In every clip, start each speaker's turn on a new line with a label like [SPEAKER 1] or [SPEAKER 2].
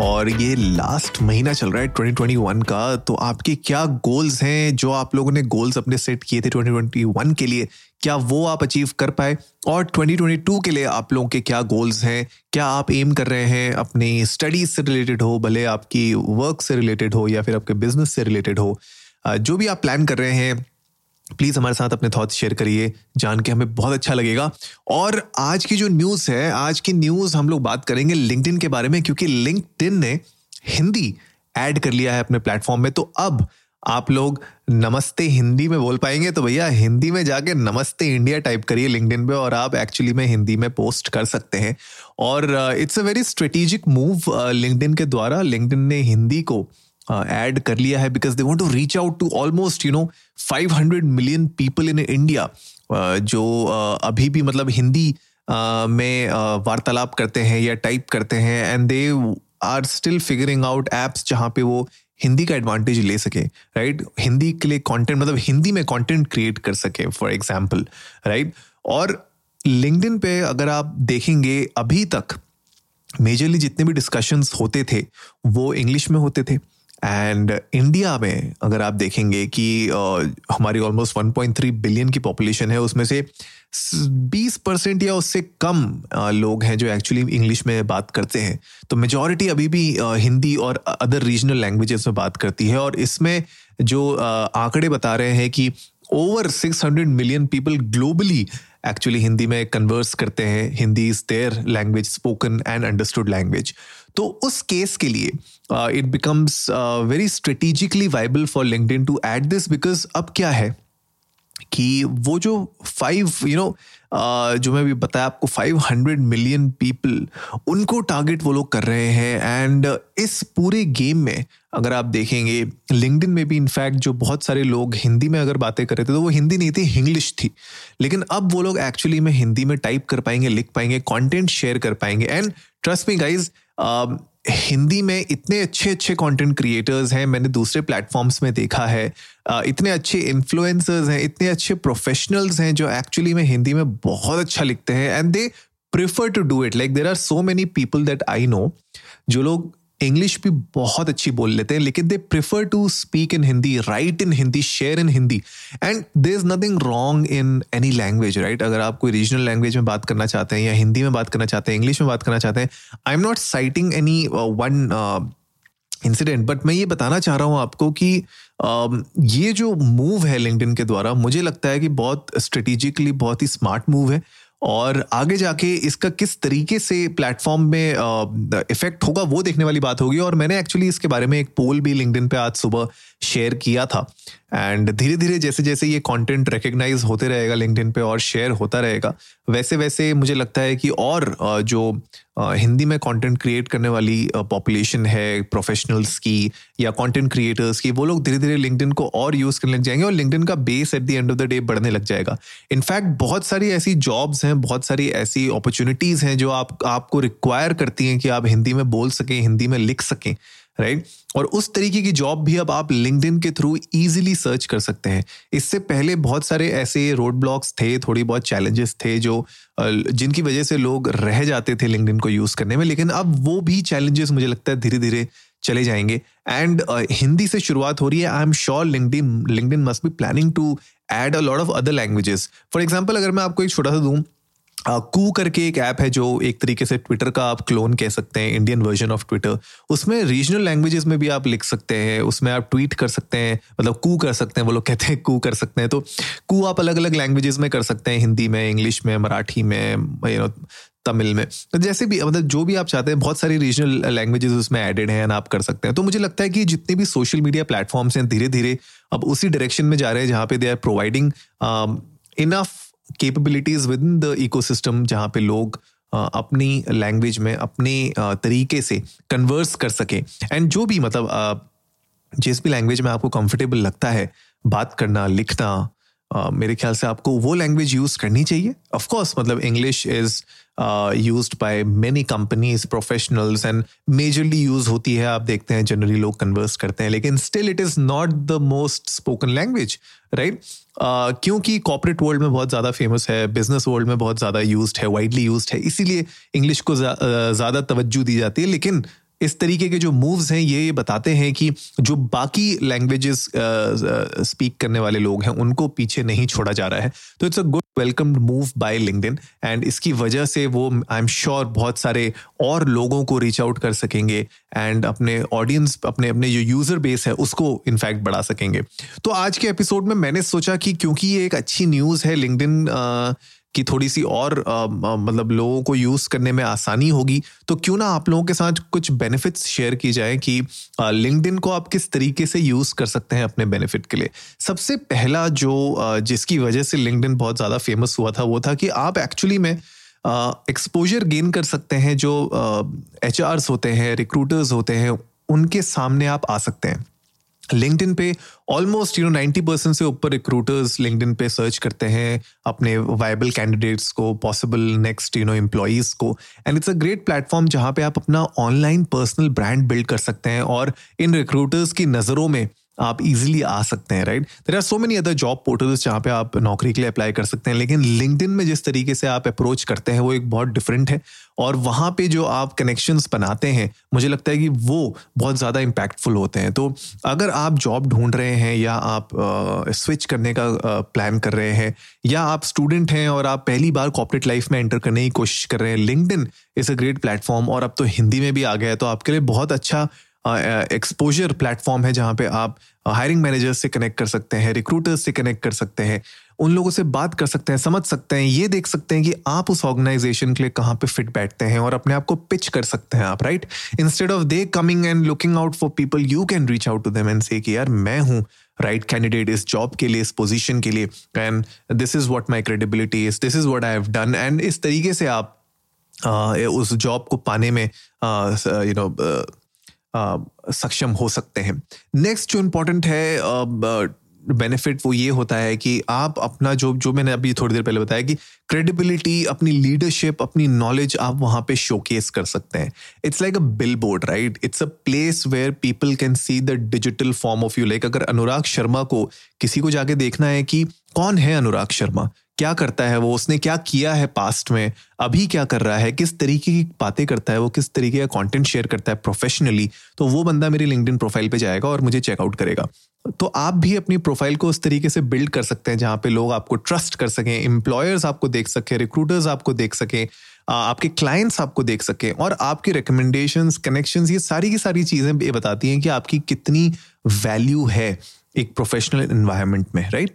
[SPEAKER 1] और ये लास्ट महीना चल रहा है 2021 का तो आपके क्या गोल्स हैं जो आप लोगों ने गोल्स अपने सेट किए थे 2021 के लिए? क्या वो आप अचीव कर पाए? और 2022 के लिए आप लोगों के क्या गोल्स हैं? क्या आप एम कर रहे हैं अपनी स्टडीज़ से रिलेटेड हो, भले आपकी वर्क से रिलेटेड हो या फिर आपके बिज़नेस से रिलेटेड हो? जो भी आप प्लान कर रहे हैं प्लीज़ हमारे साथ अपने थॉट्स शेयर करिए, जान के हमें बहुत अच्छा लगेगा। और आज की जो न्यूज़ है, आज की न्यूज़ हम लोग बात करेंगे लिंक्डइन के बारे में, क्योंकि लिंक्डइन ने हिंदी ऐड कर लिया है अपने प्लेटफॉर्म में। तो अब आप लोग नमस्ते हिंदी में बोल पाएँगे तो भैया हिंदी में जाके नमस्ते इंडिया टाइप करिए लिंक्डइन पे, और आप एक्चुअली में हिंदी में पोस्ट कर सकते हैं। और it's a very strategic move LinkedIn के द्वारा। लिंक्डइन ने हिंदी को ऐड कर लिया है because they want to reach out to almost you know 500 million people in India जो अभी भी मतलब हिंदी में वार्तालाप करते हैं या टाइप करते हैं and they are still figuring out apps जहाँ पे वो हिंदी का एडवांटेज ले सके राइट right? हिंदी के लिए कंटेंट मतलब हिंदी में कंटेंट क्रिएट कर सके फॉर एग्ज़ाम्पल राइट और लिंक्डइन पे अगर आप देखेंगे अभी तक मेजरली जितने भी डिस्कशंस होते थे वो इंग्लिश में होते थे एंड इंडिया में अगर आप देखेंगे कि uh, हमारी ऑलमोस्ट 1.3 बिलियन की पॉपुलेशन है उसमें से 20 परसेंट या उससे कम uh, लोग हैं जो एक्चुअली इंग्लिश में बात करते हैं। तो मेजॉरिटी अभी भी uh, हिंदी और अदर रीजनल लैंग्वेजेस में बात करती है और इसमें जो आंकड़े बता रहे हैं कि over 600 million people globally actually Hindi में कन्वर्स करते हैं। Hindi is their language spoken and understood language तो उस केस के लिए it becomes very strategically viable for LinkedIn to add this because अब क्या है कि वो जो फाइव यू नो जो मैं भी बताया आपको 500 मिलियन पीपल उनको टारगेट वो लोग कर रहे हैं एंड इस पूरे गेम में अगर आप देखेंगे लिंक्डइन में भी इनफैक्ट जो बहुत सारे लोग हिंदी में अगर बातें कर रहे थे तो वो हिंदी नहीं थी इंग्लिश थी। लेकिन अब वो लोग एक्चुअली में हिंदी में टाइप कर पाएँगे, लिख पाएँगे कंटेंट शेयर कर पाएँगे and trust me guys Hindi में इतने अच्छे अच्छे कंटेंट क्रिएटर्स हैं, मैंने दूसरे प्लेटफॉर्म्स में देखा है। इतने अच्छे इन्फ्लुएंसर्स हैं, इतने अच्छे प्रोफेशनल्स हैं जो एक्चुअली में हिंदी में बहुत अच्छा लिखते हैं and they prefer to do it like there are so many people that I know जो लोग इंग्लिश भी बहुत अच्छी बोल लेते हैं लेकिन they prefer to speak in Hindi right in Hindi share in Hindi and there is nothing wrong in any language right अगर आप कोई रीजनल लैंग्वेज में बात करना चाहते हैं या हिंदी में बात करना चाहते हैं इंग्लिश में बात करना चाहते हैं I am not citing any one incident but मैं ये बताना चाह रहा हूँ आपको कि uh, ये जो मूव है लिंकडिन के द्वारा मुझे लगता है कि बहुत स्ट्रेटिजिकली बहुत ही स्मार्ट मूव है। और आगे जाके इसका किस तरीके से प्लेटफॉर्म में इफ़ेक्ट होगा, वो देखने वाली बात होगी। और मैंने एक्चुअली इसके बारे में एक पोल भी लिंकडिन पे आज सुबह शेयर किया था। एंड धीरे धीरे जैसे जैसे ये कंटेंट रिकग्नाइज होते रहेगा लिंकडिन पे और शेयर होता रहेगा वैसे वैसे मुझे लगता है कि और जो हिंदी में कंटेंट क्रिएट करने वाली पॉपुलेशन है प्रोफेशनल्स की या कंटेंट क्रिएटर्स की, वो लोग धीरे धीरे लिंकडिन को और यूज़ करने लग जाएँगे और लिंकडिन का base at the end of the day बढ़ने लग जाएगा। इनफैक्ट बहुत सारी ऐसी जॉब्स हैं, बहुत सारी ऐसी अपॉर्चुनिटीज़ हैं जो आप, आपको रिक्वायर करती हैं कि आप हिंदी में बोल सकें, हिंदी में लिख सकें। राइट और उस तरीके की जॉब भी अब आप लिंक्डइन के थ्रू इजीली सर्च कर सकते हैं। इससे पहले बहुत सारे ऐसे रोड ब्लॉक्स थे थोड़ी बहुत चैलेंजेस थे जो जिनकी वजह से लोग रह जाते थे लिंक्डइन को यूज़ करने में लेकिन अब वो भी चैलेंजेस मुझे लगता है धीरे धीरे चले जाएँगे। एंड uh, हिंदी से शुरुआत हो रही है। I am sure LinkedIn LinkedIn must be planning to add a lot of other languages for example अगर मैं आपको एक छोटा सा दूँ कू करके एक ऐप है जो एक तरीके से ट्विटर का आप क्लोन कह सकते हैं इंडियन वर्जन ऑफ़ ट्विटर उसमें रीजनल लैंग्वेजेस में भी आप लिख सकते हैं, उसमें आप ट्वीट कर सकते हैं मतलब कू कर सकते हैं, वो लोग कहते हैं कू कर सकते हैं। तो कू आप अलग अलग लैंग्वेजेस में कर सकते हैं, हिंदी में इंग्लिश में, मराठी में यू नो तमिल में। तो जैसे भी मतलब जो भी आप चाहते हैं, बहुत सारी रीजनल लैंग्वेजेस उसमें एडेड हैं आप कर सकते हैं। तो मुझे लगता है कि जितने भी सोशल मीडिया प्लेटफॉर्म्स हैं धीरे धीरे अब उसी डायरेक्शन में जा रहे हैं, जहाँ पे they are providing enough capabilities within the ecosystem जहाँ पे लोग अपनी लैंग्वेज में, अपने तरीके से कन्वर्स कर सकें। एंड जो भी मतलब जिस भी लैंग्वेज में आपको कंफर्टेबल लगता है, बात करना, लिखना uh, मेरे ख्याल से आपको वो लैंग्वेज यूज़ करनी चाहिए। ऑफ़ कोर्स मतलब English is use by many companies professionals and majorly use होती है। आप देखते हैं जनरली लोग कन्वर्स करते हैं लेकिन still it is not the most spoken language right क्योंकि कॉपरेट वर्ल्ड में बहुत ज़्यादा फ़ेमस है बिज़नेस वर्ल्ड में बहुत ज़्यादा यूज़ है वाइडली यूज़ है इसीलिए इंग्लिश को ज़्यादा तवज्जो दी जाती है। लेकिन इस तरीके के जो मूव्स हैं, ये बताते हैं कि जो बाकी लैंग्वेजेस स्पीक करने वाले लोग हैं, उनको पीछे नहीं छोड़ा जा रहा है। तो it's a good welcomed move by LinkedIn and इसकी वजह से वो आई एम श्योर बहुत सारे और लोगों को रीच आउट कर सकेंगे एंड अपने ऑडियंस अपने अपने जो यूज़र बेस है, उसको इनफैक्ट बढ़ा सकेंगे। तो आज के एपिसोड में मैंने सोचा कि क्योंकि ये एक अच्छी न्यूज़ है लिंक्डइन कि थोड़ी सी और आ, मतलब लोगों को यूज़ करने में आसानी होगी तो क्यों ना आप लोगों के साथ कुछ बेनिफिट्स शेयर की जाए कि लिंकड को आप किस तरीके से यूज़ कर सकते हैं अपने बेनिफिट के लिए। सबसे पहला जो जिसकी वजह से लिंकड बहुत ज़्यादा फ़ेमस हुआ था वो था कि आप एक्चुअली में एक्सपोजर गेन कर सकते हैं जो एच होते हैं रिक्रूटर्स होते हैं उनके सामने आप आ सकते हैं। लिंक्डइन पे almost you know ninety percent से ऊपर रिक्रूटर्स लिंकडिन पे सर्च करते हैं अपने वायबल कैंडिडेट्स को possible next you know employees को। And it's a great platform जहाँ पे आप अपना ऑनलाइन पर्सनल ब्रांड बिल्ड कर सकते हैं। और इन रिक्रूटर्स की नज़रों में आप इजीली आ सकते हैं right there are so many other job portals जहाँ पे आप नौकरी के लिए अप्लाई कर सकते हैं, लेकिन लिंकड में जिस तरीके से आप अप्रोच करते हैं, वो एक बहुत डिफरेंट है। और वहाँ पे जो आप कनेक्शंस बनाते हैं, मुझे लगता है कि वो बहुत ज़्यादा इम्पैक्टफुल होते हैं। तो अगर आप जॉब ढूंढ रहे हैं या आप स्विच करने का प्लान कर रहे हैं, या आप स्टूडेंट हैं और आप पहली बार कॉपरेट लाइफ में एंटर करने की कोशिश कर रहे हैं Linked is a great platform और अब तो हिंदी में भी आ गया है तो आपके लिए बहुत अच्छा एक्सपोजर प्लेटफॉर्म है जहाँ पे आप हायरिंग मैनेजर्स से कनेक्ट कर सकते हैं रिक्रूटर्स से कनेक्ट कर सकते हैं, उन लोगों से बात कर सकते हैं, समझ सकते हैं, ये देख सकते हैं कि आप उस ऑर्गेनाइजेशन के लिए कहाँ पे फिट बैठते हैं और अपने आप को पिच कर सकते हैं आप right instead of they coming and looking out for people you can reach out to them and say कि यार मैं हूँ राइट कैंडिडेट इस जॉब के लिए, इस पोजिशन के लिए and this is what my credibility is this is what I have done and इस तरीके से आप उस जॉब को पाने में यू नो सक्षम हो सकते हैं। नेक्स्ट जो इम्पोर्टेंट है बेनिफिट वो ये होता है कि आप अपना जो जो मैंने अभी थोड़ी देर पहले बताया कि क्रेडिबिलिटी अपनी लीडरशिप अपनी नॉलेज आप वहाँ पे शोकेस कर सकते हैं। It's like a billboard right it's a place where people can see the digital form of you like अगर अनुराग शर्मा को किसी को जाके देखना है कि कौन है अनुराग शर्मा? क्या करता है वो? उसने क्या किया है पास्ट में? अभी क्या कर रहा है? किस तरीके की बातें करता है वो? किस तरीके का कंटेंट शेयर करता है प्रोफेशनली तो वो बंदा मेरी लिंकड प्रोफ़ाइल पे जाएगा और मुझे चेकआउट करेगा। तो आप भी अपनी प्रोफ़ाइल को उस तरीके से बिल्ड कर सकते हैं जहाँ पे लोग आपको ट्रस्ट कर सकें एम्प्लॉयर्स आपको देख सकें रिक्रूटर्स आपको देख सकें आपके क्लाइंट्स आपको देख सकें और आपकी रिकमेंडेशंस कनेक्शंस ये सारी की सारी चीज़ें ये बताती हैं कि आपकी कितनी वैल्यू है एक प्रोफेशनल इन्वायरमेंट में राइट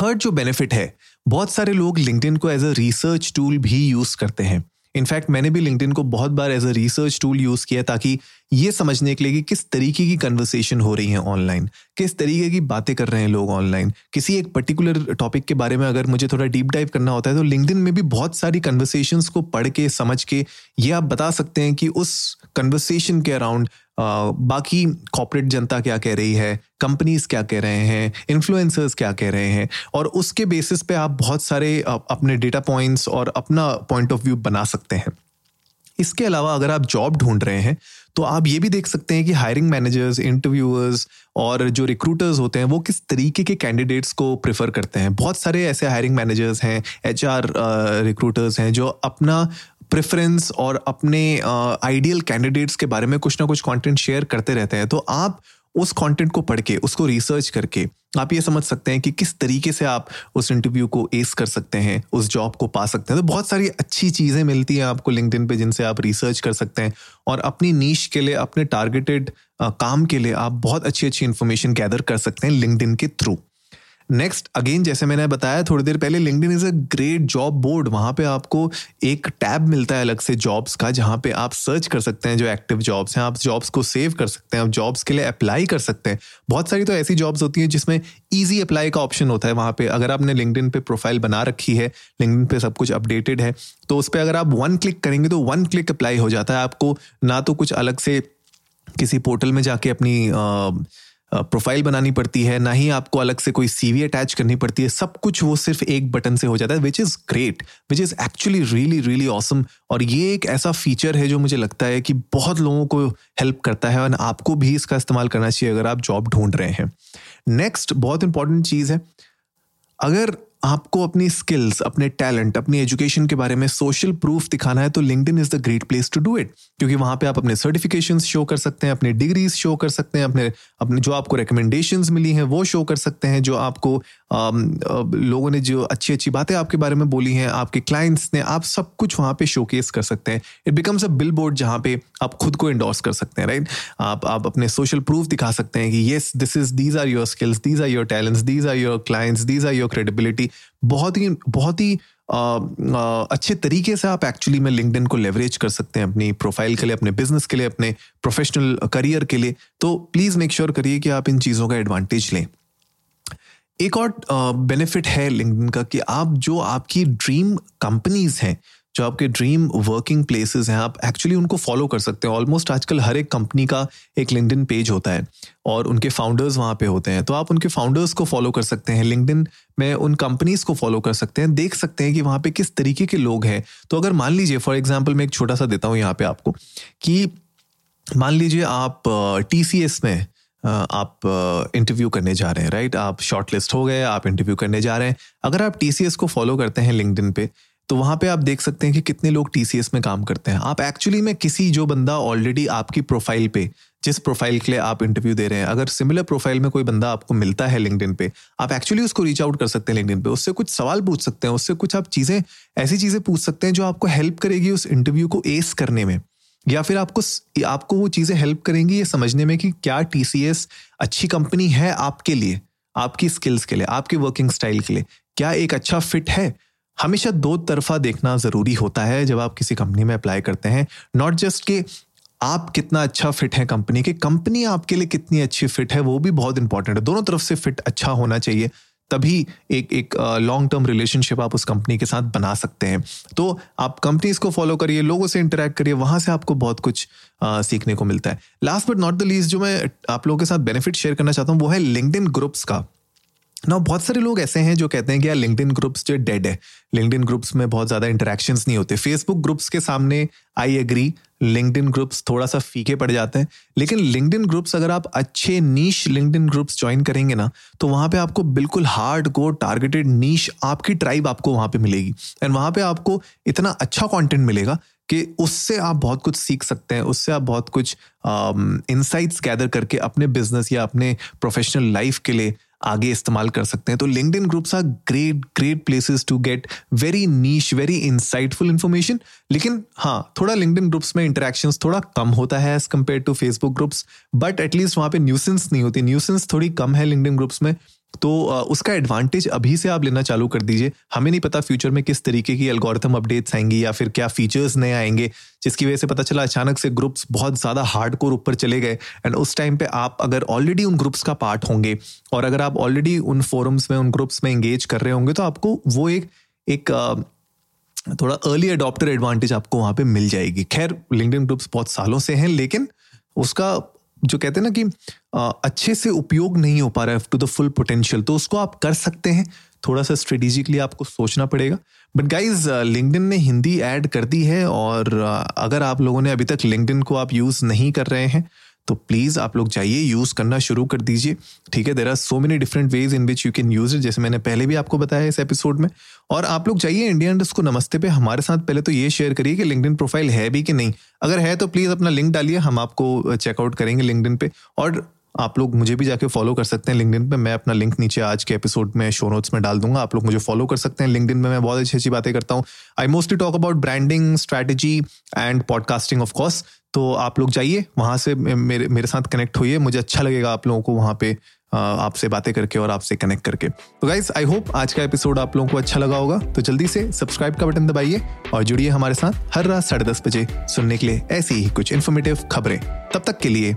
[SPEAKER 1] थर्ड जो बेनिफिट है बहुत सारे लोग लिंकडिन को एज अ रिसर्च टूल भी यूज़ करते हैं। इनफैक्ट मैंने भी लिंकडिन को बहुत बार as a research tool use किया ताकि ये समझने के लिए कि किस तरीके की कन्वर्सेशन हो रही है ऑनलाइन किस तरीके की बातें कर रहे हैं लोग ऑनलाइन किसी एक पर्टिकुलर टॉपिक के बारे में अगर मुझे थोड़ा डीप डाइव करना होता है तो लिंकडिन में भी बहुत सारी कन्वर्सेशन को पढ़ के, समझ के ये आप बता सकते हैं कि उस कन्वर्सेशन के अराउंड बाकी कॉपरेट जनता क्या कह रही है? कंपनीज़ क्या कह रहे हैं? इन्फ्लुएंसर्स क्या कह रहे हैं? और उसके बेसिस पे आप बहुत सारे अपने डेटा पॉइंट्स और अपना पॉइंट ऑफ़ व्यू बना सकते हैं। इसके अलावा अगर आप जॉब ढूंढ रहे हैं तो आप ये भी देख सकते हैं कि हायरिंग मैनेजर्स इंटरव्यूअर्स और जो रिक्रूटर्स होते हैं, वो किस तरीके के कैंडिडेट्स को प्रेफर करते हैं। बहुत सारे ऐसे हायरिंग मैनेजर्स हैं एच आर रिक्रूटर्स हैं जो अपना प्रेफरेंस और अपने आइडियल uh, कैंडिडेट्स के बारे में कुछ ना कुछ कंटेंट शेयर करते रहते हैं। तो आप उस कंटेंट को पढ़ के उसको रिसर्च करके आप ये समझ सकते हैं कि किस तरीके से आप उस इंटरव्यू को एस कर सकते हैं उस जॉब को पा सकते हैं। तो बहुत सारी अच्छी चीज़ें मिलती हैं आपको लिंकडिन पे जिनसे आप रिसर्च कर सकते हैं और अपनी नीच के लिए अपने टारगेटेड काम के लिए आप बहुत अच्छी अच्छी इन्फॉर्मेशन गैदर कर सकते हैं लिंकडिन के थ्रू नेक्स्ट अगेन जैसे मैंने बताया, थोड़ी देर पहले LinkedIn is a great job board वहाँ पे आपको एक टैब मिलता है अलग से जॉब्स का, जहाँ पे आप सर्च कर सकते हैं जो एक्टिव जॉब्स हैं। आप जॉब्स को सेव कर सकते हैं, आप जॉब्स के लिए अप्लाई कर सकते हैं। बहुत सारी तो ऐसी जॉब्स होती हैं जिसमें ईजी अप्लाई का ऑप्शन होता है वहाँ पे। अगर आपने लिंकडिन पे प्रोफ़ाइल बना रखी है लिंकडिन पे सब कुछ अपडेटेड है तो उस पर अगर आप वन क्लिक करेंगे तो वन क्लिक अप्लाई हो जाता है। आपको ना तो कुछ अलग से किसी पोर्टल में जाके अपनी प्रोफ़ाइल बनानी पड़ती है, ना ही आपको अलग से कोई सीवी अटैच करनी पड़ती है, सब कुछ वो सिर्फ़ एक बटन से हो जाता है which is great which is actually really really awesome और ये एक ऐसा फीचर है जो मुझे लगता है कि बहुत लोगों को हेल्प करता है और आपको भी इसका इस्तेमाल करना चाहिए अगर आप जॉब ढूंढ रहे हैं। नेक्स्ट बहुत इंपॉर्टेंट चीज़ है, अगर आपको अपनी स्किल्स अपने टैलेंट अपनी एजुकेशन के बारे में सोशल प्रूफ दिखाना है तो Linked is the great place to do it क्योंकि वहाँ पे आप अपने सर्टिफिकेशन शो कर सकते हैं अपने डिग्रीज शो कर सकते हैं अपने अपने जो आपको रिकमेंडेशन मिली हैं वो शो कर सकते हैं जो आपको आम, लोगों ने जो अच्छी अच्छी बातें आपके बारे में बोली हैं आपके क्लाइंट्स ने आप सब कुछ वहाँ पे शोकेस कर सकते हैं। It becomes a billboard जहाँ पे आप खुद को इंडोर्स कर सकते हैं राइट आप आप अपने सोशल प्रूफ दिखा सकते हैं कि yes this is these are your skills these are your talents these are your clients these are your credibility बहुत ही बहुत ही अच्छे तरीके से आप एक्चुअली में लिंकड को लेवरेज कर सकते हैं अपनी प्रोफ़ाइल के लिए, अपने बिज़नेस के लिए, अपने प्रोफेशनल करियर के लिए। तो प्लीज़ मेक श्योर करिए कि आप इन चीज़ों का एडवांटेज लें। एक और बेनिफिट है लिंकड का कि आप जो आपकी ड्रीम कंपनीज़ हैं जो आपके ड्रीम वर्किंग प्लेसेस हैं, आप एक्चुअली उनको फॉलो कर सकते हैं। ऑलमोस्ट आजकल हर एक कंपनी का एक लिंकडिन पेज होता है और उनके फाउंडर्स वहाँ पे होते हैं। तो आप उनके फाउंडर्स को फॉलो कर सकते हैं। लिंकडिन में उन कंपनीज़ को फॉलो कर सकते हैं। देख सकते हैं कि वहाँ पे किस तरीके के लोग हैं। तो अगर मान लीजिए फॉर एग्ज़ाम्पल मैं एक छोटा सा देता हूँ यहाँ पे आपको कि मान लीजिए आप टी सी एस में आप इंटरव्यू करने जा रहे हैं राइट आप शॉर्ट लिस्ट हो गए, आप इंटरव्यू करने जा रहे हैं। अगर आप टीसीएस को फॉलो करते हैं लिंकडिन पे तो वहाँ पे आप देख सकते हैं कि कितने लोग टीसीएस में काम करते हैं। आप एक्चुअली में किसी जो बंदा ऑलरेडी आपकी प्रोफ़ाइल पे, जिस प्रोफ़ाइल के लिए आप इंटरव्यू दे रहे हैं, अगर सिमिलर प्रोफ़ाइल में कोई बंदा आपको मिलता है लिंकडिन पे, आप एक्चुअली उसको रीच आउट कर सकते हैं लिंकडिन पे। उससे कुछ सवाल पूछ सकते हैं, उससे कुछ आप चीज़ें, ऐसी चीज़ें पूछ सकते हैं जो आपको हेल्प करेगी उस इंटरव्यू को एस करने में। या फिर आपको आपको वो चीज़ें हेल्प करेंगी ये समझने में कि क्या टीसीएस अच्छी कंपनी है आपके लिए, आपकी स्किल्स के लिए, आपकी वर्किंग स्टाइल के लिए। क्या एक अच्छा फिट है? हमेशा दो तरफा देखना ज़रूरी होता है जब आप किसी कंपनी में अप्लाई करते हैं। नॉट जस्ट कि आप कितना अच्छा फिट है कंपनी के कंपनी आपके लिए कितनी अच्छी फिट है वो भी बहुत इंपॉर्टेंट है। दोनों तरफ़ से फिट अच्छा होना चाहिए तभी एक एक लॉन्ग टर्म रिलेशनशिप आप उस कंपनी के साथ बना सकते हैं। तो आप कंपनीज़ को फॉलो करिए लोगों से इंटरेक्ट करिए वहाँ से आपको बहुत कुछ आ, सीखने को मिलता है। Last but not the least जो मैं आप लोगों के साथ बेनिफिट शेयर करना चाहता हूँ वो है लिंकड ग्रुप्स का। ना बहुत सारे लोग ऐसे हैं जो कहते हैं कि यार लिंकड ग्रुप्स जो डेड है। लिंकड ग्रुप्स में बहुत ज़्यादा इंटरेक्शन नहीं होते। फेसबुक ग्रुप्स के सामने आई एग्री लिंकड ग्रुप्स थोड़ा सा फीके पड़ जाते हैं। लेकिन लिंकड ग्रुप्स अगर आप अच्छे नीश लिंकड ग्रुप्स ज्वाइन करेंगे ना तो वहाँ पे आपको बिल्कुल हार्ड कोर टारगेटेड नीश आपकी ट्राइब आपको वहाँ पे मिलेगी। एंड वहाँ पे आपको इतना अच्छा कंटेंट मिलेगा कि उससे आप बहुत कुछ सीख सकते हैं। उससे आप बहुत कुछ इंसाइट्स um, गैदर करके अपने बिज़नेस या अपने प्रोफेशनल लाइफ के लिए आगे इस्तेमाल कर सकते हैं। तो LinkedIn groups are great great places to get very niche very insightful information लेकिन हाँ थोड़ा लिंकड इन ग्रुप्स में इंटरेक्शन थोड़ा कम होता है as compare to Facebook groups but at least वहाँ पे न्यूसेंस नहीं होती। न्यूसेंस थोड़ी कम है लिंकड इन ग्रुप्स में। तो उसका एडवांटेज अभी से आप लेना चालू कर दीजिए। हमें नहीं पता फ्यूचर में किस तरीके की एल्गोरिथम अपडेट्स आएँगी या फिर क्या फीचर्स नए आएँगे, जिसकी वजह से पता चला अचानक से ग्रुप्स बहुत ज़्यादा हार्ड कोर ऊपर चले गए। एंड उस टाइम पे आप अगर ऑलरेडी उन ग्रुप्स का पार्ट होंगे और अगर आप ऑलरेडी उन फोरम्स में, उन ग्रुप्स में एंगेज कर रहे होंगे तो आपको वो एक एक थोड़ा अर्ली अडॉप्टर एडवांटेज आपको वहाँ पे मिल जाएगी। खैर लिंकड ग्रुप्स बहुत सालों से हैं, लेकिन उसका जो कहते हैं ना कि अच्छे से उपयोग नहीं हो पा रहा है टू द फुल पोटेंशियल तो उसको आप कर सकते हैं। थोड़ा सा स्ट्रेटेजिकली आपको सोचना पड़ेगा। बट गाइज़ लिंकडिन ने हिंदी ऐड कर दी है और अगर आप लोगों ने अभी तक लिंकडिन को आप यूज़ नहीं कर रहे हैं तो प्लीज़ आप लोग जाइए यूज़ करना शुरू कर दीजिए। ठीक है there are so many different ways in which you can use it जैसे मैंने पहले भी आपको बताया इस एपिसोड में। और आप लोग जाइए इंडिया को नमस्ते पे। हमारे साथ पहले तो ये शेयर करिए कि लिंकडिन प्रोफ़ाइल है भी कि नहीं। अगर है तो प्लीज़ अपना लिंक डालिए, हम आपको चेकआउट करेंगे लिंकडिन पे। और आप लोग मुझे भी जाके फॉलो कर सकते हैं लिंकडिन पे। मैं अपना लिंक नीचे आज के एपिसोड में शो नोट्स में डाल दूँगा। आप लोग मुझे फॉलो कर सकते हैं लिंकडिन में। मैं बहुत अच्छी अच्छी बातें करता हूँ। I mostly talk about branding strategy and podcasting of course तो आप लोग जाइए, वहाँ से मेरे मेरे साथ कनेक्ट होइए। मुझे अच्छा लगेगा आप लोगों को वहाँ पे आपसे बातें करके और आपसे कनेक्ट करके। तो गाइज़ आई होप आज का एपिसोड आप लोगों को अच्छा लगा होगा। तो जल्दी से सब्सक्राइब का बटन दबाइए और जुड़िए हमारे साथ हर रात साढ़े दस बजे सुनने के लिए ऐसी ही कुछ इन्फॉर्मेटिव खबरें। तब तक के लिए